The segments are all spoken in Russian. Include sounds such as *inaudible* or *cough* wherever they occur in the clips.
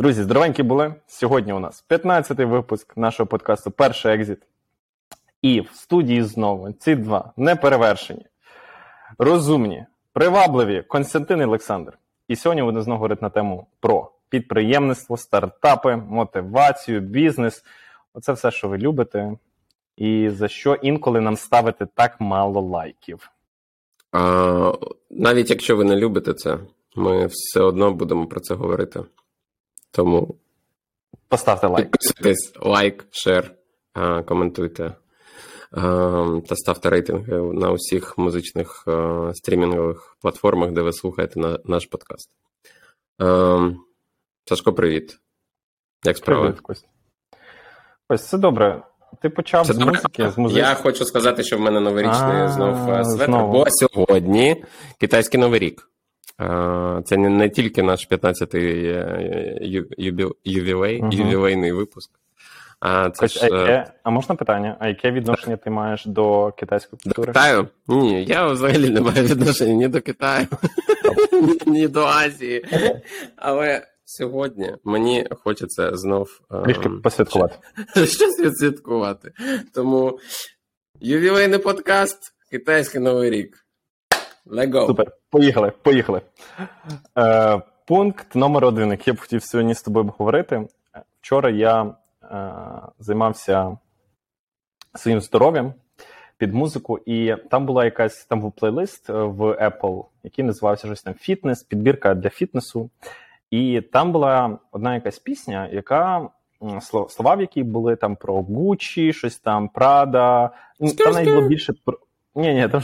Друзі, здоровенькі були. Сьогодні у нас 15-й випуск нашого подкасту Перший екзит. І в студії знову ці два неперевершені, розумні, привабливі Константин і Олександр. І сьогодні вони знову говорять на тему про підприємництво, стартапи, мотивацію, бізнес. Оце все, що ви любите, і за що інколи нам ставити так мало лайків. А, Навіть якщо ви не любите це, ми все одно будемо про це говорити. Тому Поставте лайк. підписуйтесь, лайк, шер, коментуйте та ставте рейтинги на усіх музичних стрімінгових платформах, де ви слухаєте наш подкаст. Сашко, привіт. Як справи? Привіт, Кость. Ось це добре. Ти почав Це з музики, з музики. Я хочу сказати, що в мене новорічний А, знов е, светр, знову. бо сьогодні китайський новий рік. Е, Це не, тільки наш 15-й е, ювілей, ювілейний випуск. А це ж а, е, яке, а можна питання? А яке відношення ти маєш до китайської до культури? Китаю? Ні, я взагалі не маю відношення ні до Китаю, ні- ні до Азії. Але сьогодні мені хочеться знов Трішки посвяткувати. *laughs* щось відсвяткувати. Тому ювілейний подкаст, китайський новий рік. Go. Супер. Поїхали, поїхали. Е, пункт номер один, який я б хотів сьогодні з тобою обговорити. Вчора я е, займався своїм здоров'ям під музику, і там була якась там був плейлист е, в Apple, який називався щось там фітнес, підбірка для фітнесу. І там була одна якась пісня, яка слова, в якій були там про Gucci, щось там Prada. Ну, Там навіть було більше про. Ні, ні, там,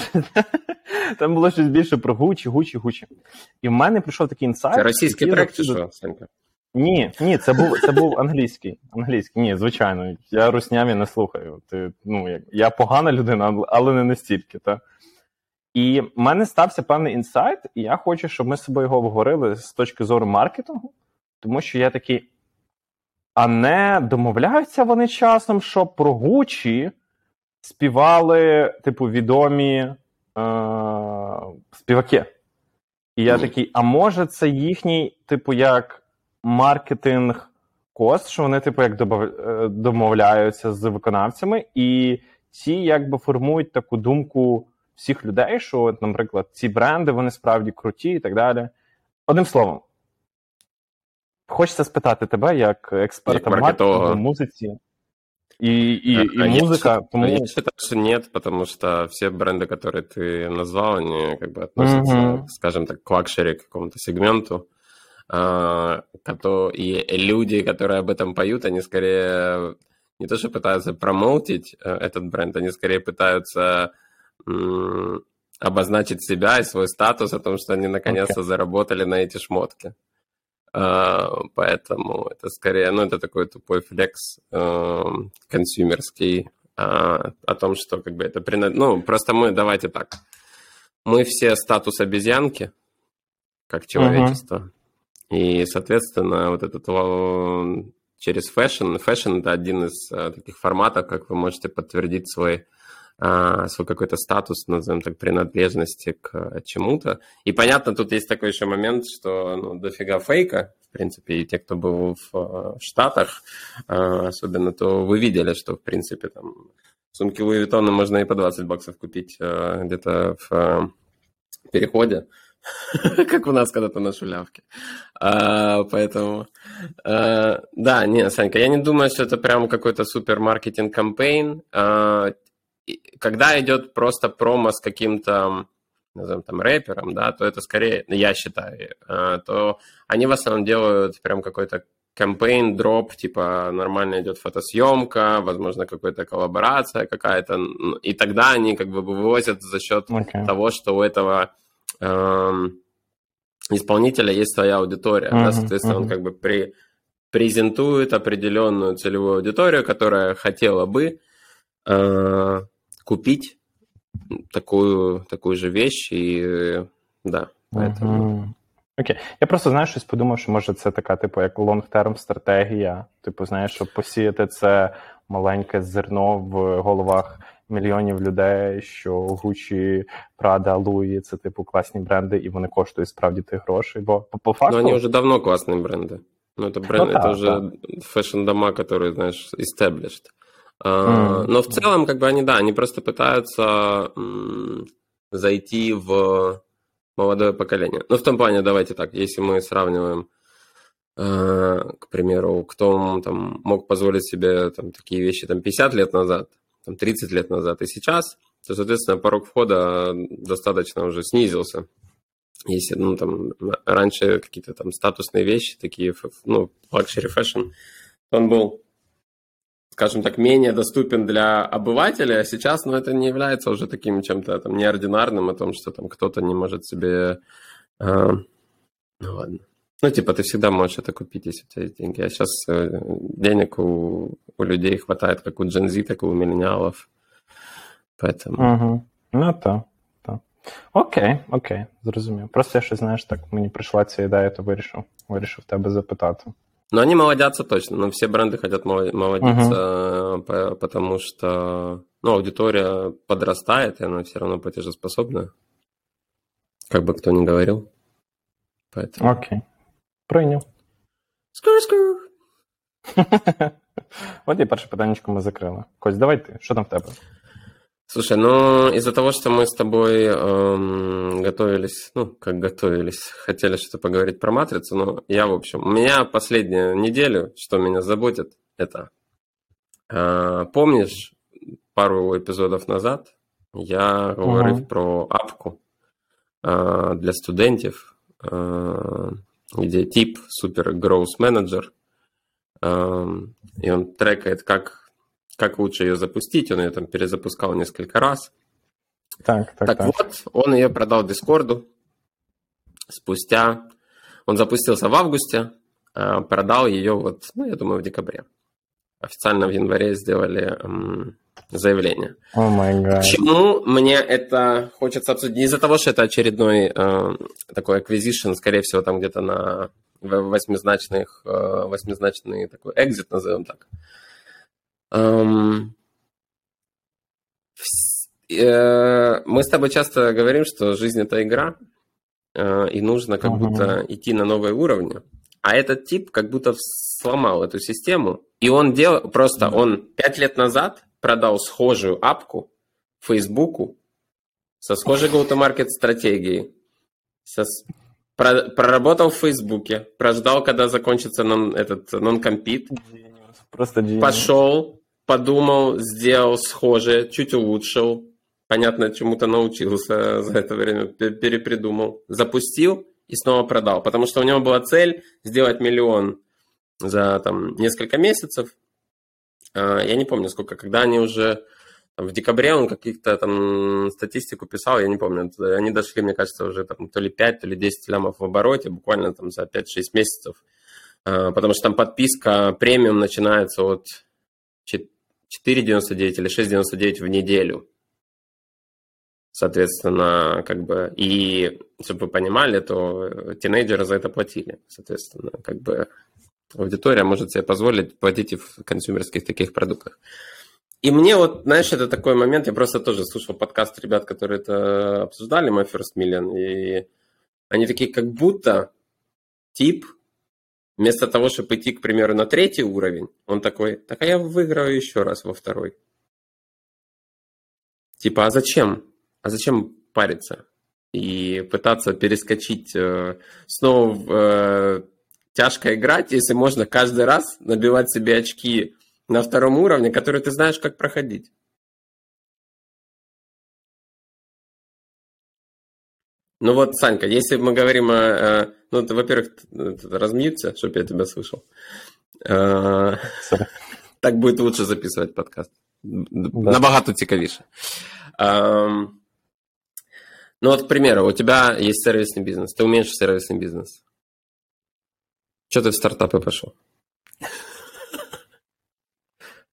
*laughs* там було щось більше про Gucci, Gucci, Gucci. І в мене прийшов такий інсайт. Це російський трек чи що, Санька? ні, ні, це був це був англійський. Англійський, ні, звичайно. Я русняві не слухаю. Ти, ну, я погана людина, але не настільки. Та? І в мене стався певний інсайт, і я хочу, щоб ми з собою його обговорили з точки зору маркетингу, тому що я такий. А не домовляються вони часом, що про Гучі співали, типу, відомі е- співаки. І я такий, а може, це їхній, типу, як маркетинг кост, що вони, типу, як добав- е, домовляються з виконавцями, і ці якби формують таку думку всіх людей, що, от, наприклад, ці бренди вони справді круті і так далі. Одним словом, хочеться спитати тебе, як експерта Як маркетолога. маркетингу, музиці. І, і, і А я музика, считаю- тому Я считаю, что нет, потому что все бренды, которые ты назвал, они как бы относятся, Мгм. скажем так, к лакшери какому-то сегменту. А, кото- И люди, которые об этом поют, они скорее не то, что пытаются промоутить э, этот бренд, они скорее пытаются м, обозначить себя и свой статус о том, что они наконец-то заработали на эти шмотки. А, Поэтому это скорее, ну, это такой тупой flex эм, consumer ский а, о том, что как бы это принад... Ну, просто мы, давайте так, мы все статус обезьянки, как человечество, и, соответственно, вот этот э, через fashion, fashion это один из э, таких форматов, как вы можете подтвердить свой свой какой-то статус, назовем так, принадлежности к э, чему-то. И понятно, тут есть такой еще момент, что ну, дофига фейка, в принципе, и те, кто был в, э, Штатах, э, особенно, то вы видели, что, в принципе, там сумки Луи Vuitton можно и по 20 баксов купить где-то в переходе, *laughs* как у нас когда-то на шулявке. А, Поэтому, да, не, Санька, я не думаю, что это прям какой-то супер маркетинг кампейн. И Когда идет просто промо с каким-то, назовем там, рэпером, да, то это скорее, ну, я считаю, э, то они в основном делают прям какой-то кампейн, дроп, типа нормально идет фотосъемка, возможно, какая-то коллаборация какая-то, и тогда они как бы вывозят за счет окей. того, что у этого эм, исполнителя есть своя аудитория, да, Мгм, соответственно, он мгм. как бы при, презентует определенную целевую аудиторию, которая хотела бы э, купить такую, такую же вещь, и э, да, поэтому... Мгм. Окей. Я просто знаю, щось подумав, що може це така, типу, як лонг-терм стратегія. Типу, знаєш, щоб посіяти це маленьке зерно в головах мільйонів людей, що Gucci, Prada, Louis – це типу класні бренди, і вони коштують справді тих грошей. Бо по, по Но факту они уже давно классные бренды. Ну, это бренд, Ну, да, это уже фэшн-дома, которые, знаешь, established. Мгм. Но в целом, как бы они, да, они просто пытаются зайти в молодое поколение. Ну, в том плане, давайте так, если мы сравниваем, э, к примеру, кто там мог позволить себе там, такие вещи там 50 лет назад, там 30 лет назад и сейчас, то, соответственно, порог входа достаточно уже снизился. Если, ну, там, раньше какие-то там статусные вещи, такие, ну, luxury fashion, он был, скажем так, менее доступен для обывателя, а сейчас, ну, это не является уже таким чем-то там неординарным, о том, что там кто-то не может себе... э, ну, ладно. Ну, типа, ты всегда можешь это купить, если у тебя есть деньги. А сейчас денег у, у людей хватает, как у Gen Z, так и у миллениалов. Поэтому... Угу. Ну так. так. Окей, окей, зрозумів. Просто я щось, знаєш, так мені прийшла ця ідея, то вирішив, вирішив тебе запитати. Но они молодятся точно. Но все бренды хотят мол- молодиться, по- потому что ну, аудитория подрастает, и она все равно платежеспособная. Как бы кто ни говорил. Поэтому... Окей. Прийняв. Скру-скру. *laughs* От і перше питаннячко ми закрили. Кость, давай ти. Що там в тебе? Слушай, ну из-за того, что мы с тобой эм, готовились, ну, как готовились, хотели что-то поговорить про матрицу, но я, в общем, у меня последнюю неделю, что меня заботит, это э, помнишь, пару эпизодов назад я говорил Мгм. про апку э, для студентов, э, где тип супер growth менеджер, эм, и он трекает, как как лучше ее запустить. Он ее там перезапускал несколько раз. Так, так, Так, так. вот, он ее продал Дискорду. Спустя... Он запустился в августе, а продал ее вот, ну, я думаю, в декабре. Официально в январе сделали м, заявление. Гад. Почему мне это хочется обсудить? Не из-за того, что это очередной э, такой acquisition, скорее всего, там где-то на восьмизначных, э, восьмизначный такой экзит, назовем так. Эм, э, мы с тобой часто говорим, что жизнь это игра, э, и нужно как будто идти на новые уровни. А этот тип как будто сломал эту систему, и он делал просто он пять лет назад продал схожую апку Фейсбуку со схожей go-to-market стратегией, со про- проработал в Фейсбуке, прождал, когда закончится нон- этот non-compete, Просто genius. пошел, подумал, сделал схожее, чуть улучшил, понятно, чему-то научился за это время, пе- перепридумал, запустил и снова продал, потому что у него была цель сделать миллион за там несколько месяцев. А, Я не помню сколько, когда они уже в декабре он каких-то там статистику писал, я не помню, они дошли, мне кажется, уже там то ли 5, то ли 10 лямов в обороте, буквально там за 5-6 месяцев, А, потому что там подписка премиум начинается от 4,99 или 6,99 в неделю. Соответственно, как бы, и, чтобы вы понимали, то тинейджеры за это платили. Соответственно, как бы аудитория может себе позволить платить и в консюмерских таких продуктах. И мне вот, знаешь, это такой момент, я просто тоже слушал подкаст ребят, которые это обсуждали, My First Million, и они такие, как будто тип, вместо того, чтобы идти, к примеру, на третий уровень, он такой, так а я выиграю еще раз во второй. Типа, а зачем? А зачем париться? И пытаться перескочить э, снова э, тяжко играть, если можно каждый раз набивать себе очки на втором уровне, которые ты знаешь, как проходить. Ну вот, Санька, если мы говорим о... э, Ну, ты, во-первых, т- т- размьються, чтобы я тебя слышал. Э, Sorry. *laughs* Так будет лучше записывать подкаст. Набагато цікавіше. Эм, Ну вот, к примеру, у тебя есть сервисный бизнес, ты умеешь в сервисный бизнес. Что ты в стартапы пошел?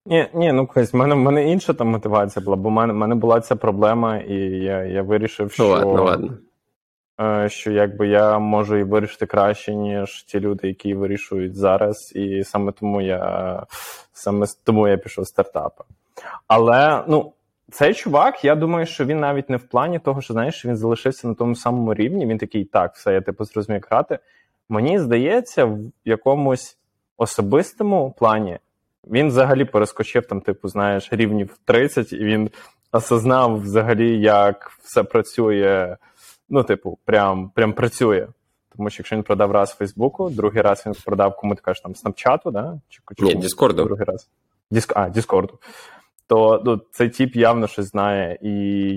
Ні, ні, ну Кость, в мене, в мене інша там мотивація була, бо в мене, в мене була ця проблема, і я, я вирішив, що, Ну ладно, ладно. Е, що якби я можу і вирішити краще, ніж ті люди, які вирішують зараз. І саме тому я саме тому я пішов в стартапи. Але ну, цей чувак, я думаю, що він навіть не в плані того, що знаєш, він залишився на тому самому рівні. Він такий, так, все, я типу зрозумів грати. мені здається, в якомусь особистому плані він взагалі перескочив там, типу, знаєш, рівнів 30, і він осознав взагалі, як все працює. Ну, типу, прям, прям працює. Тому що якщо він продав раз Фейсбуку, другий раз він продав кому ти кажеш там Снапчату, да? Чи, чи Ні? Діскорду. другий раз. Діск... А, Діскорду. То ну, цей тіп явно щось знає, і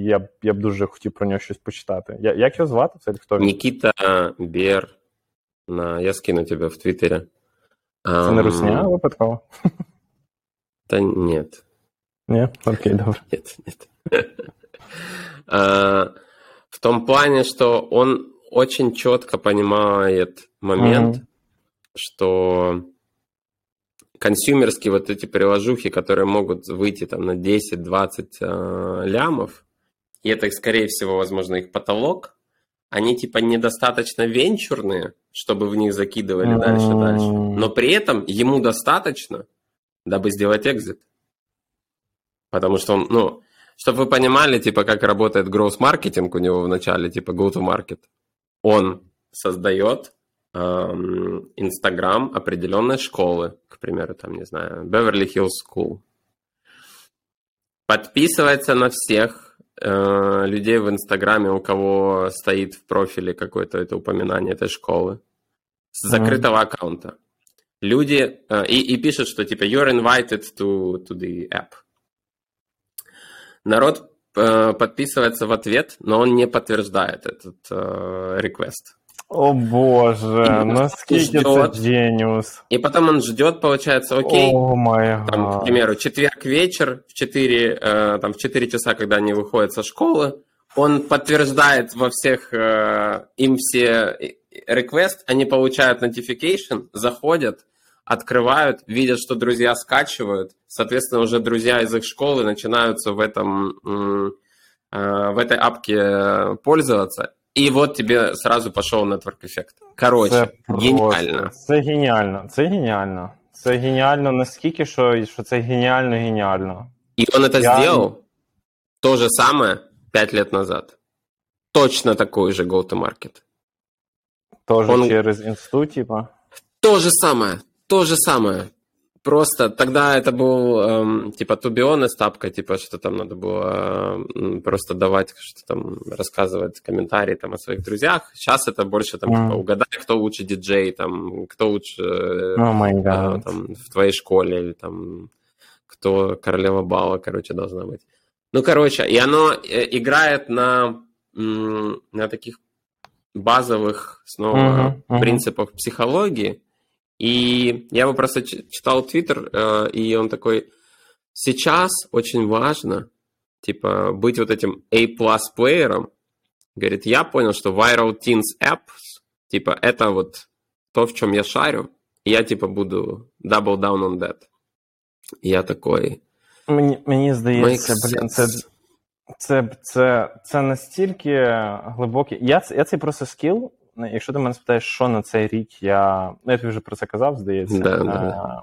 я б я б дуже хотів про нього щось почитати. Я, як його звати? Це хто він? Никита Бер. На... Я скину тебе в Твиттере. Це не русня випадково? *laughs* Да нет. Ні? Окей, добре. Нет, нет. *laughs* А, В том плане, что он очень четко понимает момент, Мгм. что консюмерские вот эти приложухи, которые могут выйти там на 10-20 э, лямов, и это, скорее всего, возможно, их потолок, они типа недостаточно венчурные, чтобы в них закидывали дальше, дальше. М. Но при этом ему достаточно, дабы сделать экзит. Потому что он, ну, чтобы вы понимали, типа, как работает гроус-маркетинг у него в начале, типа, go-to-market. Он создает эм, Инстаграм определенной школы, к примеру, там, не знаю, Beverly Hills School. Подписывается на всех э, людей в Инстаграме, у кого стоит в профиле какое-то это упоминание этой школы. С закрытого аккаунта. Люди... э, и, и пишут, что типа you're invited to, to the app. Народ э, подписывается в ответ, но он не подтверждает этот э, request. О боже, ждет. геніус. И потом он ждет, получается, окей, май там, к примеру, четверг вечер в 4, э, там, в 4 часа, когда они выходят со школы, он подтверждает во всех э, им все request, они получают notification, заходят, открывают, видят, что друзья скачивают, соответственно, уже друзья из их школы начинаются в этом м, э, в этой апке пользоваться, и вот тебе сразу пошел network эффект. Короче, Це просто- гениально. Це геніально, це геніально. Це геніально настільки, що, що це геніально геніально. И он это Я- сделал то же самое пять лет назад. Точно такой же go-to-market. Теж Он- через інсту, типа. То же самое, то же самое. Просто тогда это был, эм, типа, to be honest тапка, типа, что там надо было эм, просто давать, что там, рассказывать комментарии там о своих друзьях. Сейчас это больше, там, Мгм. типа, угадай, кто лучше диджей, там, кто лучше э, О май а, там, в твоей школе, или там кто королева бала, короче, должна быть. Ну, короче, и оно э, играет на, на таких базовых снова Мгм, мгм. принципах психологии. И я его просто ч- читал Твиттер, э, и он такой, сейчас очень важно, типа, быть вот этим A-plus плеером. Говорит, я понял, что Viral Teens Apps, типа, это вот то, в чем я шарю, и я, типа, буду double down on that. И я такой, Мені, мені здається, makes блін, це, sense. це, це, це настільки глибокий. Я, ц- я цей просто скіл. Якщо ти мене спитаєш, що на цей рік я. Ну, я тобі вже про це казав, здається. Да, Е, да.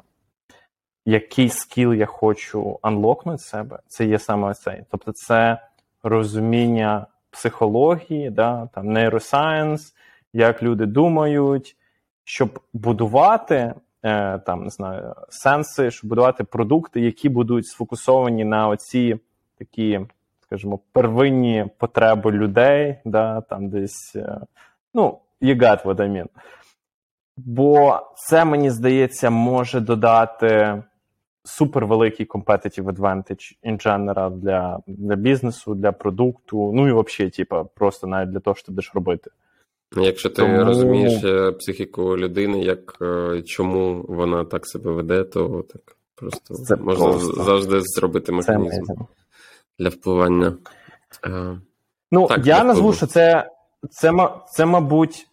Який скіл я хочу анлокнути себе, це є саме цей. Тобто, це розуміння психології, да, там, нейросайенс, як люди думають, щоб будувати е, там, не знаю, сенси, щоб будувати продукти, які будуть сфокусовані на оці такі, скажімо, первинні потреби людей, да, там десь, е, ну, you got what I mean. Бо це, мені здається, може додати супервеликий competitive advantage in general для, для бізнесу, для продукту, ну і взагалі, типа, просто навіть для того, що ти будеш робити. Якщо ти Тому- розумієш е, психіку людини, як е, чому вона так себе веде, то так просто Це можна просто. завжди зробити механізм для впливання. Е, Ну, Так, я назву, що це, це, це, мабуть,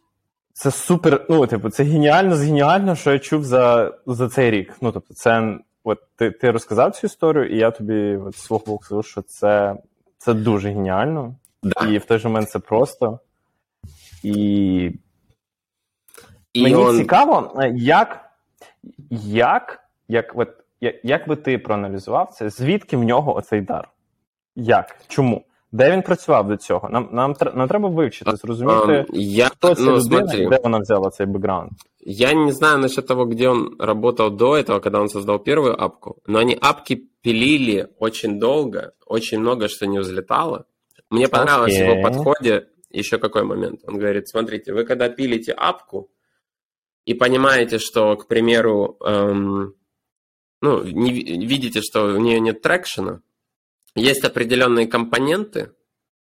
це супер. Ну, типу, це геніально з геніально, що я чув за, за цей рік. Ну, тобто, це от ти, ти розказав цю історію, і я тобі от, свого боку скажу, що це, це дуже геніально. Да. І в той же момент це просто. І І Мені он- цікаво, е, як, як, як, от, як, як би ти проаналізував це, звідки в нього оцей дар? Як? Чому? Де він працював до цього? Нам нам, нам треба вивчити, зрозуміти, я, хто ця ну, людина, смотри. де вона взяла цей бекграунд. Я не знаю насчет того, где он работал до этого, когда он создал первую апку, но они апки пилили очень долго, очень много что не взлетало. Мне понравилось в Окей. его подходе еще какой момент. Он говорит, смотрите, вы когда пилите апку и понимаете, что, к примеру, эм, ну, не ви- видите, что у нее нет трекшена, есть определенные компоненты,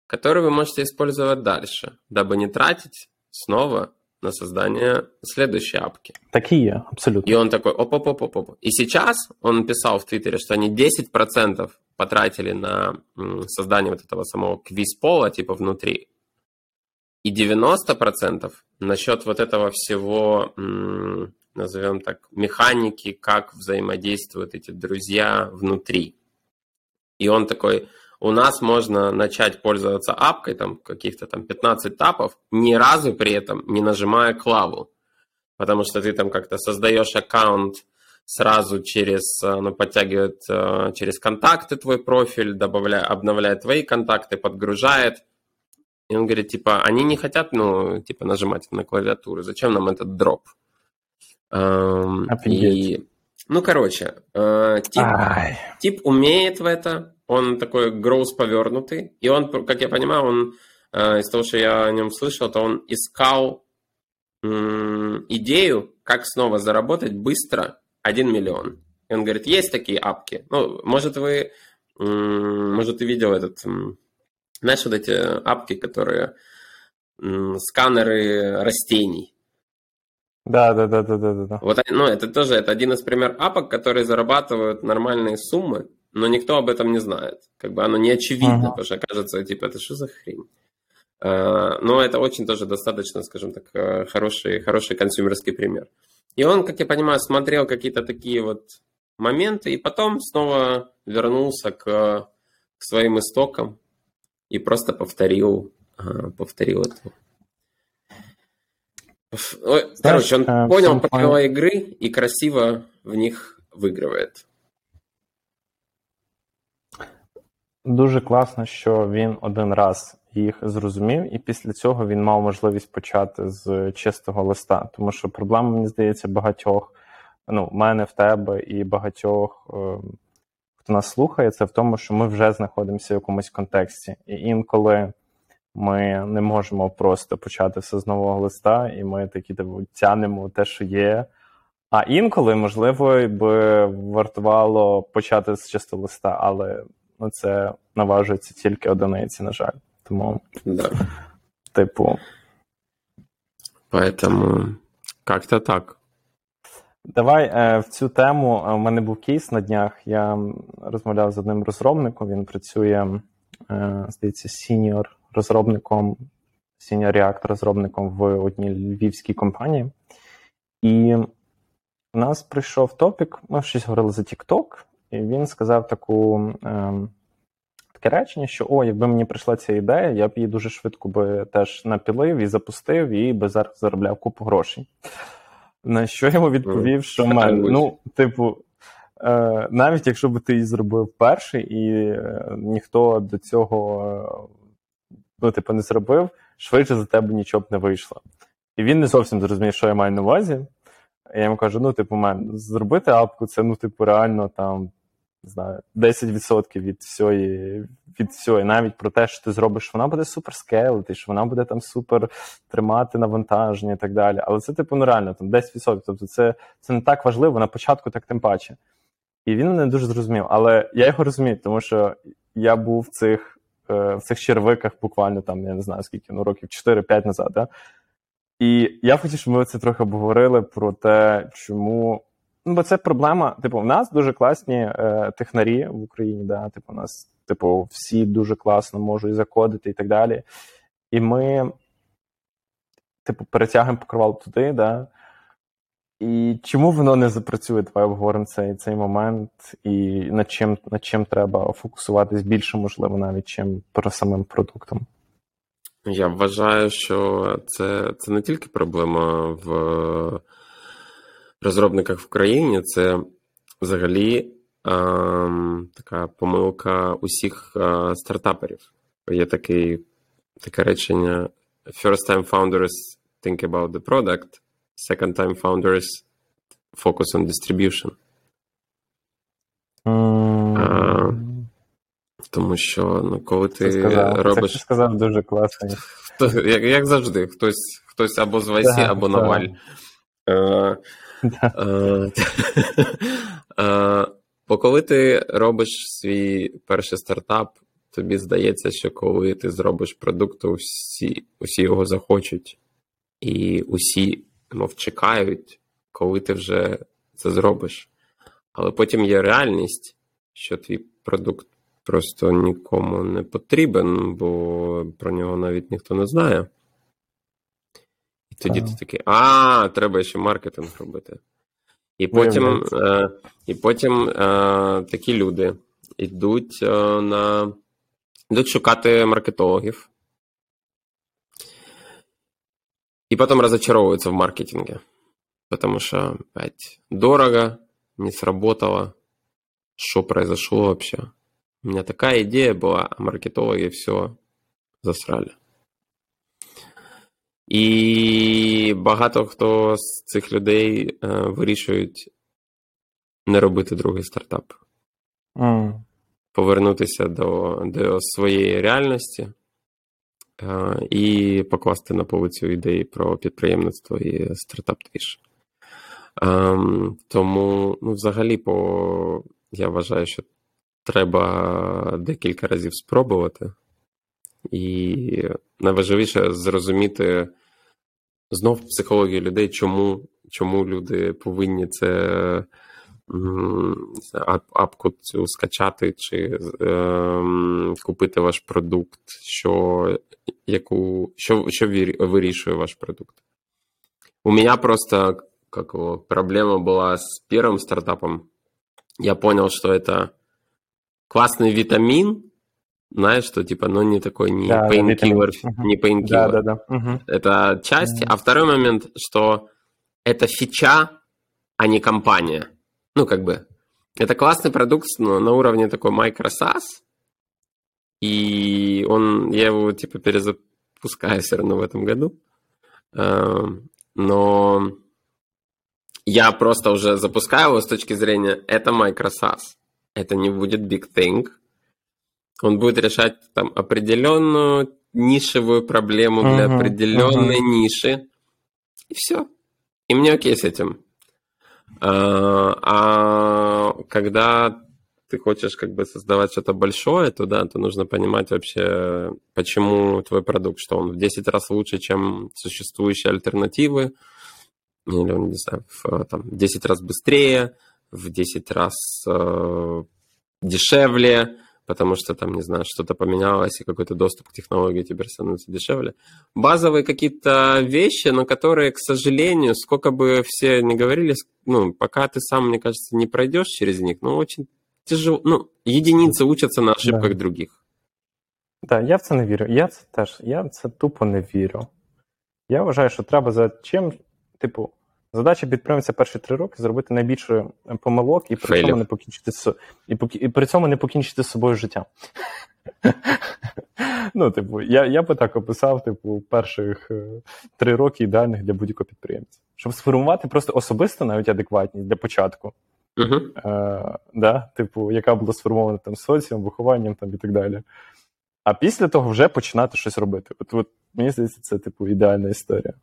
которые вы можете использовать дальше, дабы не тратить снова на создание следующей апки. Так і є, абсолютно. И он такой, оп-оп-оп-оп. И сейчас он писал в Твиттере, что они 10% потратили на создание вот этого самого квиз-пола, типа внутри. И 90% насчет вот этого всего, назовем так, механики, как взаимодействуют эти друзья внутри. И он такой, у нас можно начать пользоваться апкой, там каких-то там 15 тапов, ни разу при этом не нажимая клаву. Потому что ты там как-то создаешь аккаунт сразу через, э, ну, подтягивает э, через контакты твой профиль, добавляет, обновляет твои контакты, подгружает. И он говорит, типа, они не хотят, ну, типа, нажимать на клавиатуру. Зачем нам этот дроп? Эм, Офигеть. и, ну, короче, э, тип, Ай. тип умеет в это, он такой гроус повернутый, и он, как я понимаю, он э, из того, что я о нем слышал, то он искал м, идею, как снова заработать быстро 1 миллион. И он говорит, есть такие апки. Ну, может, вы, м, может, ты видел этот, знаешь, вот эти апки, которые сканеры растений. Да, да, да, да, да, да. Вот, они- ну, это тоже это один из пример апок, которые зарабатывают нормальные суммы, но никто об этом не знает. Как бы оно не очевидно, Ага. потому что кажется, типа, это что за хрень? Э, Но это очень тоже достаточно, скажем так, э, хороший, хороший консюмерский пример. И он, как я понимаю, смотрел какие-то такие вот моменты, и потом снова вернулся к, к своим истокам и просто повторил, э, повторил это. Ой, Короче, он э, понял some правила игры и красиво в них выигрывает. Дуже класно, що він один раз їх зрозумів, і після цього він мав можливість почати з чистого листа. Тому що проблема, мені здається, багатьох, ну, в мене в тебе і багатьох, е, хто нас слухає, це в тому, що ми вже знаходимося в якомусь контексті. І інколи ми не можемо просто почати все з нового листа, і ми такі типу, тянемо те, що є. А інколи, можливо, би вартувало почати з чистого листа, але ну, це наважується тільки одиниці, на жаль. Тому, Да. типу, Поэтому как-то так. давай е, в цю тему. е, У мене був кейс на днях. Я розмовляв з одним розробником. Він працює, е, здається, сіньор розробником, сіньор React розробником в одній львівській компанії. І у нас прийшов топік. Ми щось говорили за TikTok, і він сказав таку. Е, таке речення, що о, якби мені прийшла ця ідея, я б її дуже швидко би теж напілив і запустив, і би зараз заробляв купу грошей. На що я йому відповів, що мен, ну, типу, е, навіть якщо б ти її зробив перший, і е, ніхто до цього ну, типу, не зробив, швидше за тебе нічого б не вийшло. І він не зовсім зрозумів, що я маю на увазі. Я йому кажу: ну, типу, мен, зробити апку, це ну, типу, реально там не знаю, 10% від всієї, від всього, навіть про те, що ти зробиш, вона буде супер скейлити, що вона буде там супер тримати навантаження і так далі. Але це, типу, ну реально там 10%. Тобто це, це не так важливо на початку, так тим паче. І він мене дуже зрозумів. Але я його розумію, тому що я був в цих, в цих червиках буквально там, я не знаю скільки, ну років 4-5 назад. Да? І я хотів, щоб ми це трохи обговорили про те, чому. Ну, бо це проблема. Типу, в нас дуже класні е, технарі в Україні, да, типу, у нас, типу, всі дуже класно можуть закодити і так далі. І ми, типу, перетягуємо покривало туди, да. І чому воно не запрацює? Давай обговоримо цей, цей момент, і над чим, над чим треба фокусуватись більше, можливо, навіть чим про самим продуктом. Я вважаю, що це, це не тільки проблема в розробниках в Україні, це взагалі ем, така помилка усіх е, стартаперів. є такий, таке речення: First time founders think about the product, second time founders focus on distribution. А, тому що ну, коли ти Це сказав, робиш. Це сказав дуже класно. Як, як завжди, хтось, хтось або з Вайсі, Так, або так. на Валь. Е, Да. Е, е, Бо коли ти робиш свій перший стартап, тобі здається, що коли ти зробиш продукт, то усі, усі його захочуть, і усі мов чекають, коли ти вже це зробиш. Але потім є реальність, що твій продукт просто нікому не потрібен, бо про нього навіть ніхто не знає. І тоді Так. ти такий, а, треба ще маркетинг робити. І потім, е, і потім е, такі люди йдуть е, на йдуть шукати маркетологів. І потім розочаровуються в маркетинге. Потому что, опять, дорого, не сработало. Что произошло вообще? У меня такая идея была, а маркетологи все засрали. І багато хто з цих людей е, вирішують не робити другий стартап, М. повернутися до, до своєї реальності е, і покласти на полицю ідеї про підприємництво і стартап двіж. Ем, тому, ну, взагалі, по, я вважаю, що треба декілька разів спробувати. І найважливіше зрозуміти знов психологію людей, чому, чому люди повинні це апку цю скачати чи ем, купити ваш продукт, що, яку, що, що вір- вирішує ваш продукт. У меня просто как его, проблема была с первым стартапом. Я понял, что это классный витамин, знаешь, что типа, ну не такой не Да, да, painkiller, витамин. Мгм. не painkiller. Да, да, да. Угу. Это часть. Мгм. А второй момент, что это фича, а не компания. Ну, как бы, это классный продукт но на уровне такой microsas, и он, я его, типа, перезапускаю все равно в этом году. Эм, Но я просто уже запускаю его с точки зрения, это microsas. Это не будет big thing. Он будет решать там определенную нишевую проблему для Мгм, определенной ниши. И все. И мне окей с этим. А, а когда ты хочешь как бы создавать что-то большое, то да, то нужно понимать вообще, почему твой продукт, что он в 10 раз лучше, чем существующие альтернативы, или он, не знаю, в, там, 10 раз быстрее, в 10 раз э, дешевле, потому что там, не знаю, что-то поменялось, и какой-то доступ к технологии теперь становится дешевле. Базовые какие-то вещи, на которые, к сожалению, сколько бы все не говорили, ну, пока ты сам, мне кажется, не пройдешь через них, ну, очень тяжело. Ну, единицы учатся на ошибках Да. других. Так, я в це не вірю. Я це теж, я в це тупо не вірю. Я вважаю, що треба за чим, типу, задача підприємця перші три роки зробити найбільше помилок і при Фейлів. цьому не покінчити і, і при цьому не покінчити з собою життя. *laughs* ну, типу, я, я би так описав, типу, перших е, три роки ідеальних для будь-якого підприємця. Щоб сформувати просто особисто навіть адекватність для початку. Е, да, типу, яка була сформована там соціумом, вихованням там, і так далі. А після того вже починати щось робити. От, от мені здається, це типу ідеальна історія.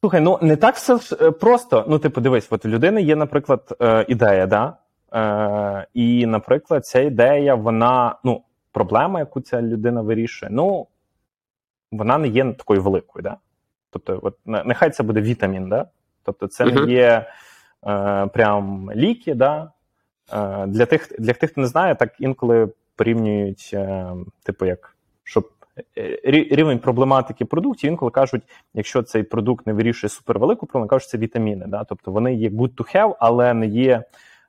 Слухай, ну не так все е, просто. Ну, типу, дивись, от у людини є, наприклад, е, ідея, да? Е, і, наприклад, ця ідея, вона, ну, проблема, яку ця людина вирішує, ну, вона не є такою великою, да? Тобто, от, нехай це буде вітамін, да? Тобто, це Мгм. не є прям ліки, да? Е, для, тих, для тих, хто не знає, так інколи порівнюють, е, типу, як щоб е, рівень проблематики продуктів, інколи кажуть, якщо цей продукт не вирішує супервелику проблему, кажуть, це вітаміни. Да? Тобто вони є good to have, але не є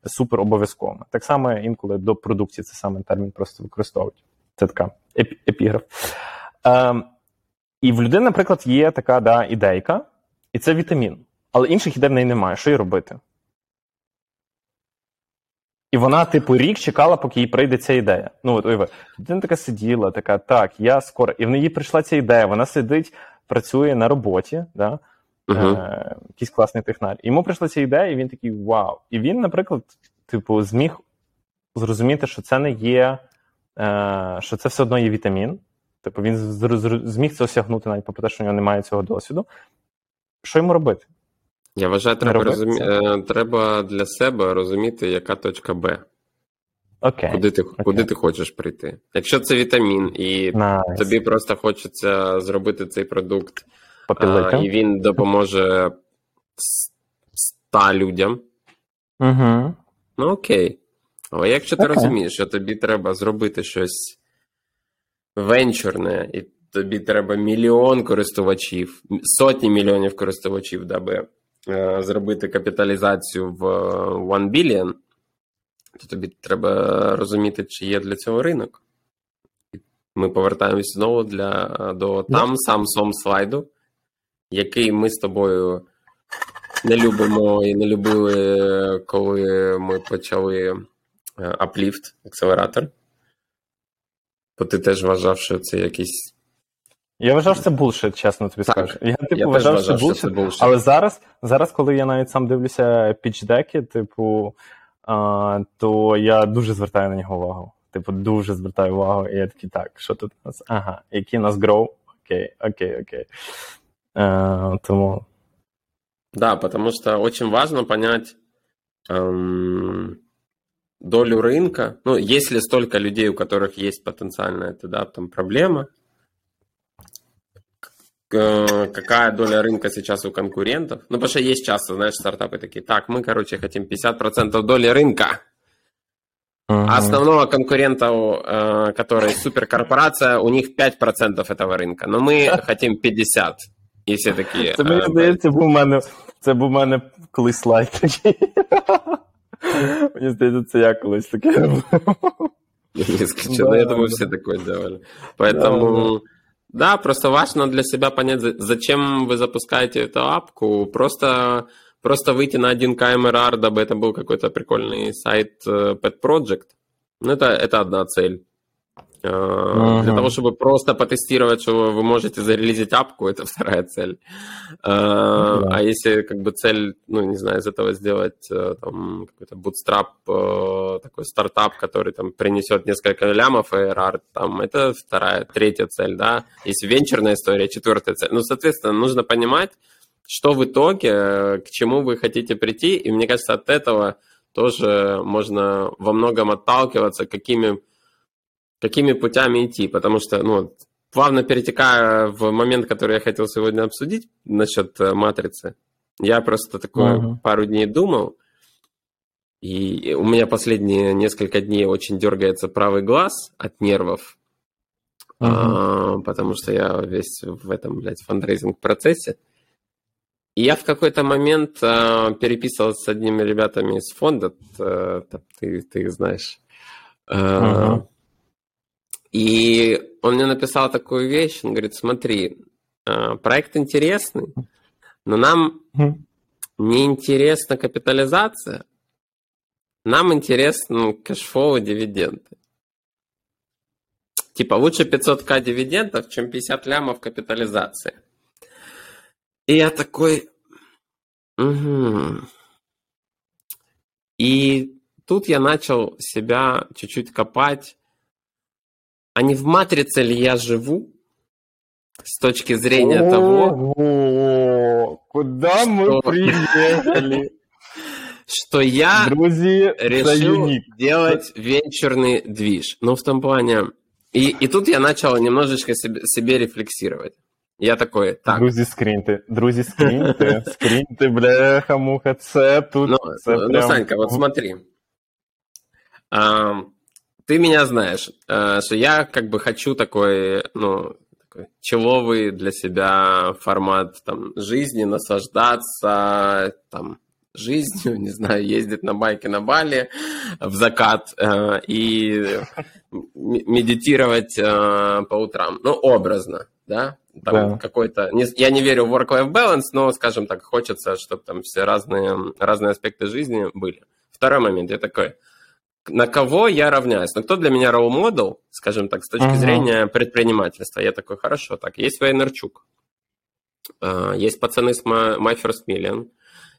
супер обов'язковими. Так само інколи до продукції це саме термін просто використовують. Це така епі- епіграф. Ем, і в людини, наприклад, є така да, ідейка, і це вітамін. Але інших ідей в неї немає. Що їй робити? І вона, типу, рік чекала, поки їй прийде ця ідея. Ну, от уяви, людина така сиділа, така, так, я скоро. І в неї прийшла ця ідея. Вона сидить, працює на роботі, да? Е, якийсь класний технар. І йому прийшла ця ідея, і він такий вау. І він, наприклад, типу, зміг зрозуміти, що це не є, е, що це все одно є вітамін. Типу, він зр- зр- зміг це осягнути навіть попри те, що у нього немає цього досвіду. Що йому робити? Я вважаю, треба, розумі... е, треба для себе розуміти, яка точка Б, Окей. куди ти, куди ти хочеш прийти. Якщо це вітамін, і Nice. тобі просто хочеться зробити цей продукт, а, і він допоможе ста людям, Угу. ну окей. Але якщо ти Окей. розумієш, що тобі треба зробити щось венчурне, і тобі треба мільйон користувачів, сотні мільйонів користувачів, даби зробити капіталізацію в е, One Billion, то тобі треба розуміти, чи є для цього ринок. Ми повертаємось знову для, до там сам сом слайду, який ми з тобою не любимо і не любили, коли ми почали е, Uplift, акселератор. Бо ти теж вважав, що це якийсь. Я вважав, що це булшит, чесно тобі Так. скажу. Я, типу, Я теж вважав, вважав, що що булшит, це булшит. але зараз, зараз, коли я навіть сам дивлюся пічдеки, типу, а, то я дуже звертаю на нього увагу. Типу, дуже звертаю увагу, і я такий, так, що тут у нас? Ага, який у нас grow? Окей, окей, окей. Е, тому Да, потому что очень важно понять эм, долю рынка. Ну, если столько людей, у которых есть потенциальная это, да, там проблема, к- какая доля рынка сейчас у конкурентов? Ну, потому что есть часто, знаешь, стартапы такие, так, мы, короче, хотим 50% доли рынка, мгм. а основного конкурента, э, который суперкорпорация, у них 5% этого рынка, но мы *laughs* хотим 50%. И все такие... Це мені «Э, здається, був у мене, це був у мене колись слайд такий. Мені здається, це я колись таке *laughs* робив. Не исключено. Да, я думаю, да. все такое делали. Поэтому, да, просто важно для себя понять, за- зачем вы запускаете эту апку. Просто, просто выйти на 1К MRR, дабы это был какой-то прикольный сайт э, Pet Project. Ну, это, это одна цель. Э, Для того, чтобы просто потестировать, что вы можете зарелизить апку, это *laughs* вторая цель. Да. А если как бы цель, ну, не знаю, из этого сделать э, там какой-то bootstrap, такой стартап, который там принесет несколько лямов ARR, там, это вторая, третья цель, да. Если венчурная история, четвертая цель. Ну, соответственно, нужно понимать, что в итоге, к чему вы хотите прийти, и мне кажется, от этого тоже можно во многом отталкиваться, какими какими путями идти, потому что, ну, плавно перетекая в момент, который я хотел сегодня обсудить насчет э, матрицы, я просто такое Мгм. пару дней думал, и у меня последние несколько дней очень дергается правый глаз от нервов, а, потому что я весь в этом, блядь, фандрейзинг процессе. И я в какой-то момент а, переписывался с одними ребятами из фонда, т- ты, ты их знаешь. Мгм. И он мне написал такую вещь, он говорит, смотри, а, проект интересный, но нам не интересна капитализация, нам интересны cash flow и дивиденды. Типа лучше 500к дивидендов, чем 50 лямов капитализации. И я такой... «Мгм». И тут я начал себя чуть-чуть копать, а не в матрице ли я живу с точки зрения того, Ого, куда мы Что? приехали? *laughs* что я Друзі, це решил юнік. делать венчурный движ. Ну, в том плане... И, и тут я начал немножечко себе, себе рефлексировать. Я такой, так, Друзі, скріньте. Друзі, скріньте. *laughs* Скріньте, бляха, муха, це тут. ну, це ну, прям- Санька, вот смотри. А, ты меня знаешь, а, что я как бы хочу такой, ну, такой человый для себя формат там, жизни, наслаждаться там, жизнью, *laughs* не знаю, ездить на байке на Бали в закат э, и медитировать э, по утрам. Ну, образно, да? Там Да. какой-то... не- я не верю в work-life balance, но, скажем так, хочется, чтобы там все разные, разные аспекты жизни были. Второй момент, я такой, на кого я равняюсь? Ну, кто для меня role model, скажем так, с точки uh-huh. зрения предпринимательства? Я такой, хорошо, так, есть Вейнерчук, есть пацаны с My First Million,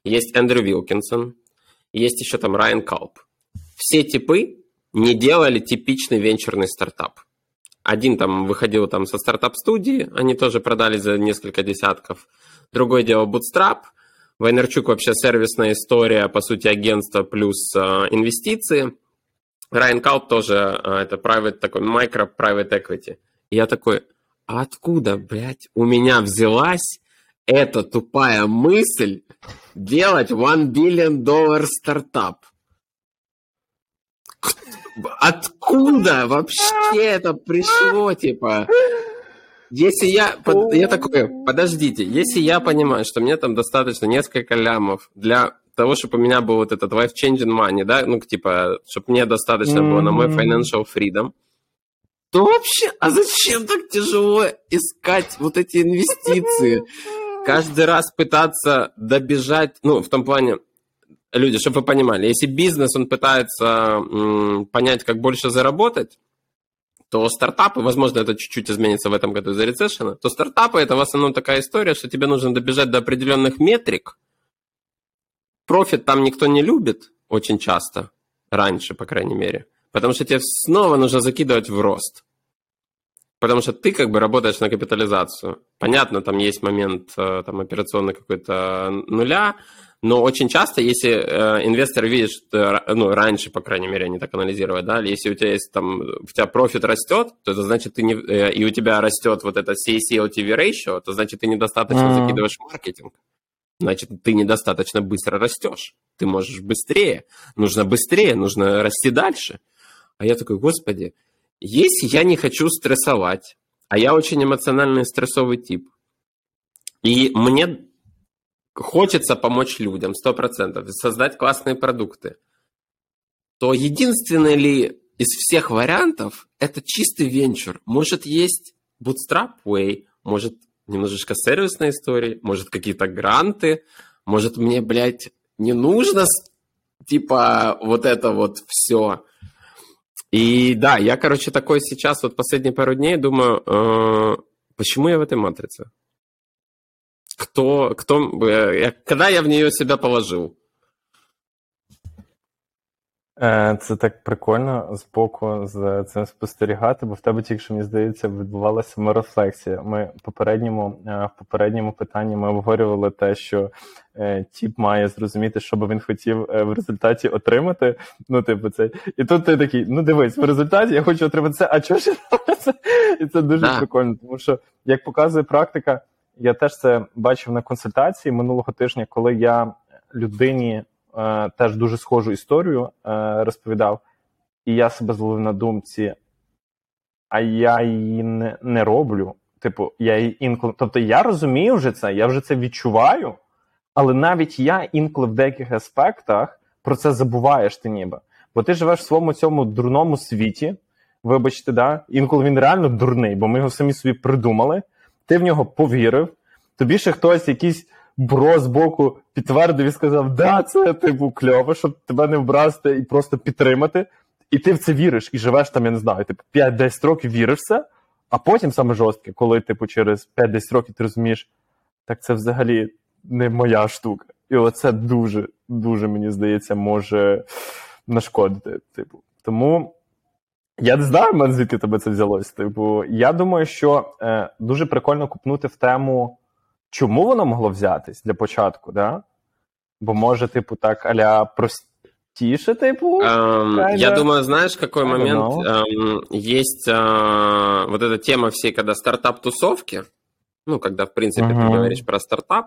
есть Эндрю Вилкинсон, есть еще там Райан Калп. Все типы не делали типичный венчурный стартап. Один там выходил там со стартап-студии, они тоже продали за несколько десятков. Другой делал Bootstrap. Вайнерчук вообще сервисная история, по сути, агентство плюс э, инвестиции. Райан Калп тоже э, это private такой, micro private equity. Я такой, а откуда, блядь, у меня взялась эта тупая мысль делать one billion dollar стартап? Откуда вообще это пришло, типа? Если я, я такой, подождите, если я понимаю, что мне там достаточно несколько лямов для того, чтобы у меня был вот этот life-changing money, да, ну, типа, чтобы мне достаточно было на мой financial freedom, то вообще, а зачем так тяжело искать вот эти инвестиции? Каждый раз пытаться добежать, ну, в том плане, люди, чтобы вы понимали, если бизнес, он пытается м, понять, как больше заработать, то стартапы, возможно, это чуть-чуть изменится в этом году из-за рецессиона, то стартапы это в основном такая история, что тебе нужно добежать до определенных метрик. Профит там никто не любит очень часто, раньше, по крайней мере, потому что тебе снова нужно закидывать в рост. Потому что ты как бы работаешь на капитализацию. Понятно, там есть момент э, там, операционный какой-то нуля, но очень часто, если э, инвестор видит, что, ну, раньше, по крайней мере, они так анализировали, да, если у тебя есть там, у тебя профит растет, то это значит, ты не, э, и у тебя растет вот это CAC-LTV ratio, то значит, ты недостаточно mm-hmm. закидываешь маркетинг. Значит, ты недостаточно быстро растешь. Ты можешь быстрее. Нужно быстрее, нужно расти дальше. А я такой, господи, если я не хочу стрессовать, а я очень эмоциональный стрессовый тип, и мне хочется помочь людям, 100%, создать классные продукты, то единственный ли из всех вариантов это чистый венчур. Может, есть Bootstrap Way, может, немножечко сервисной истории, может, какие-то гранты, может, мне, блядь, не нужно, типа, вот это вот все. И да, я, короче, такой сейчас, вот последние пару дней думаю, э, почему я в этой матрице? Кто, кто, э, когда я в нее себя положил? Е, це так прикольно з боку за цим спостерігати, бо в тебе тільки що мені здається відбувалася саморефлексія. Ми попередньому е, в попередньому питанні ми обговорювали те, що е, тіп має зрозуміти, що би він хотів в результаті отримати. Ну, типу, це і тут ти такий: ну дивись, в результаті я хочу отримати це, а чого ж *laughs* це? І це дуже а. прикольно, тому що як показує практика, я теж це бачив на консультації минулого тижня, коли я людині. Е, теж дуже схожу історію е, розповідав, і я себе зловив на думці, а я її не не роблю. Типу, я її інколи. Тобто я розумію вже це, я вже це відчуваю, але навіть я інколи в деяких аспектах про це забуваєш ти ніби. Бо ти живеш в своєму цьому дурному світі, вибачте, да? інколи він реально дурний, бо ми його самі собі придумали, ти в нього повірив, тобі ще хтось якийсь бро з боку підтвердив і сказав, да, це типу кльово, щоб тебе не вбрасти і просто підтримати. І ти в це віриш і живеш там, я не знаю, типу 5-10 років віриш в це, а потім саме жорстке, коли типу через 5-10 років ти розумієш, так це взагалі не моя штука. І оце дуже, дуже, мені здається, може нашкодити. Типу. Тому я не знаю, мене звідки тебе це взялось. Типу, я думаю, що е, дуже прикольно купнути в тему чому воно могло взятись для початку, да? Бо може, типу, так аля простіше, типу. Um, я думаю, знаешь, какой момент? Um, есть uh, вот эта тема всей, когда стартап-тусовки, ну, когда, в принципе, uh-huh. ты говоришь про стартап,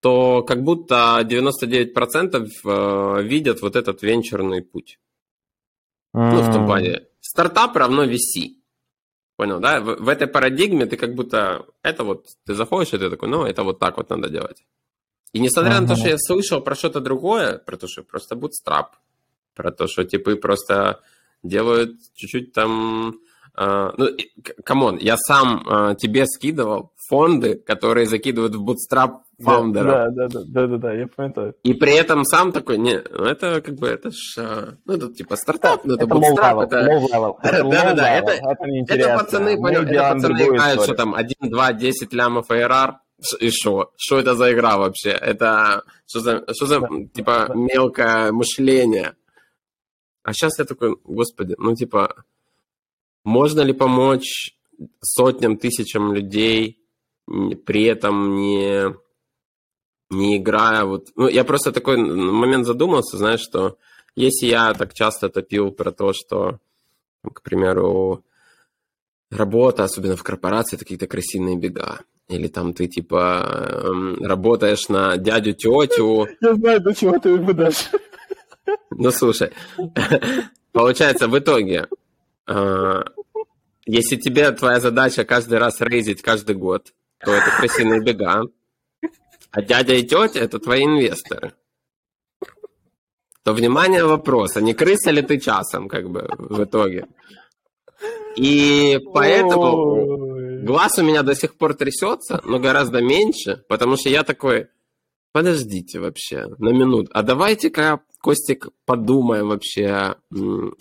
то как будто 99% uh, видят вот этот венчурный путь. Mm. Ну, в том плане, стартап равно VC. Понял, да? В, в этой парадигме ты как будто... Это вот... Ты заходишь, и ты такой, ну, это вот так вот надо делать. И несмотря ага. на то, что я слышал про что-то другое, про то, что просто bootstrap, про то, что типы просто делают чуть-чуть там... Э, ну, come on, я сам э, тебе скидывал фонды, которые закидывают в bootstrap founder ов. Да, да, да, да, да, да, я пам'ятаю. И при этом сам такой, не, ну это как бы, это ж, а, ну это типа стартап, ну это, Это bootstrap, это... low *laughs* Да-да-да, level, это- это неинтересно. Это пацаны, понял, это пацаны играют, что там 1, 2, 10 лямов ARR, и что? Что это за игра вообще? Это что за, что за Да, типа, да. мелкое мышление? А сейчас я такой, господи, ну, типа, можно ли помочь сотням, тысячам людей, при этом не, не играя вот... Ну, я просто такой момент задумался, знаешь, что если я так часто топил про то, что, к примеру, работа, особенно в корпорации, это какие-то крысиные бега. Или там ты, типа, эм, работаешь на дядю, тетю, *laughs* Я знаю, до чего ты ведеш. ну, слушай, *laughs* получается, в итоге, э, если тебе твоя задача каждый раз рейзить каждый год, то это крысиные бега, а дядя и тетя – это твои инвесторы. То, внимание, вопрос, а не крыса ли ты часом, как бы, в итоге? И поэтому глаз у меня до сих пор трясется, но гораздо меньше, потому что я такой, подождите вообще на минуту, а давайте-ка, Костик, подумаем вообще,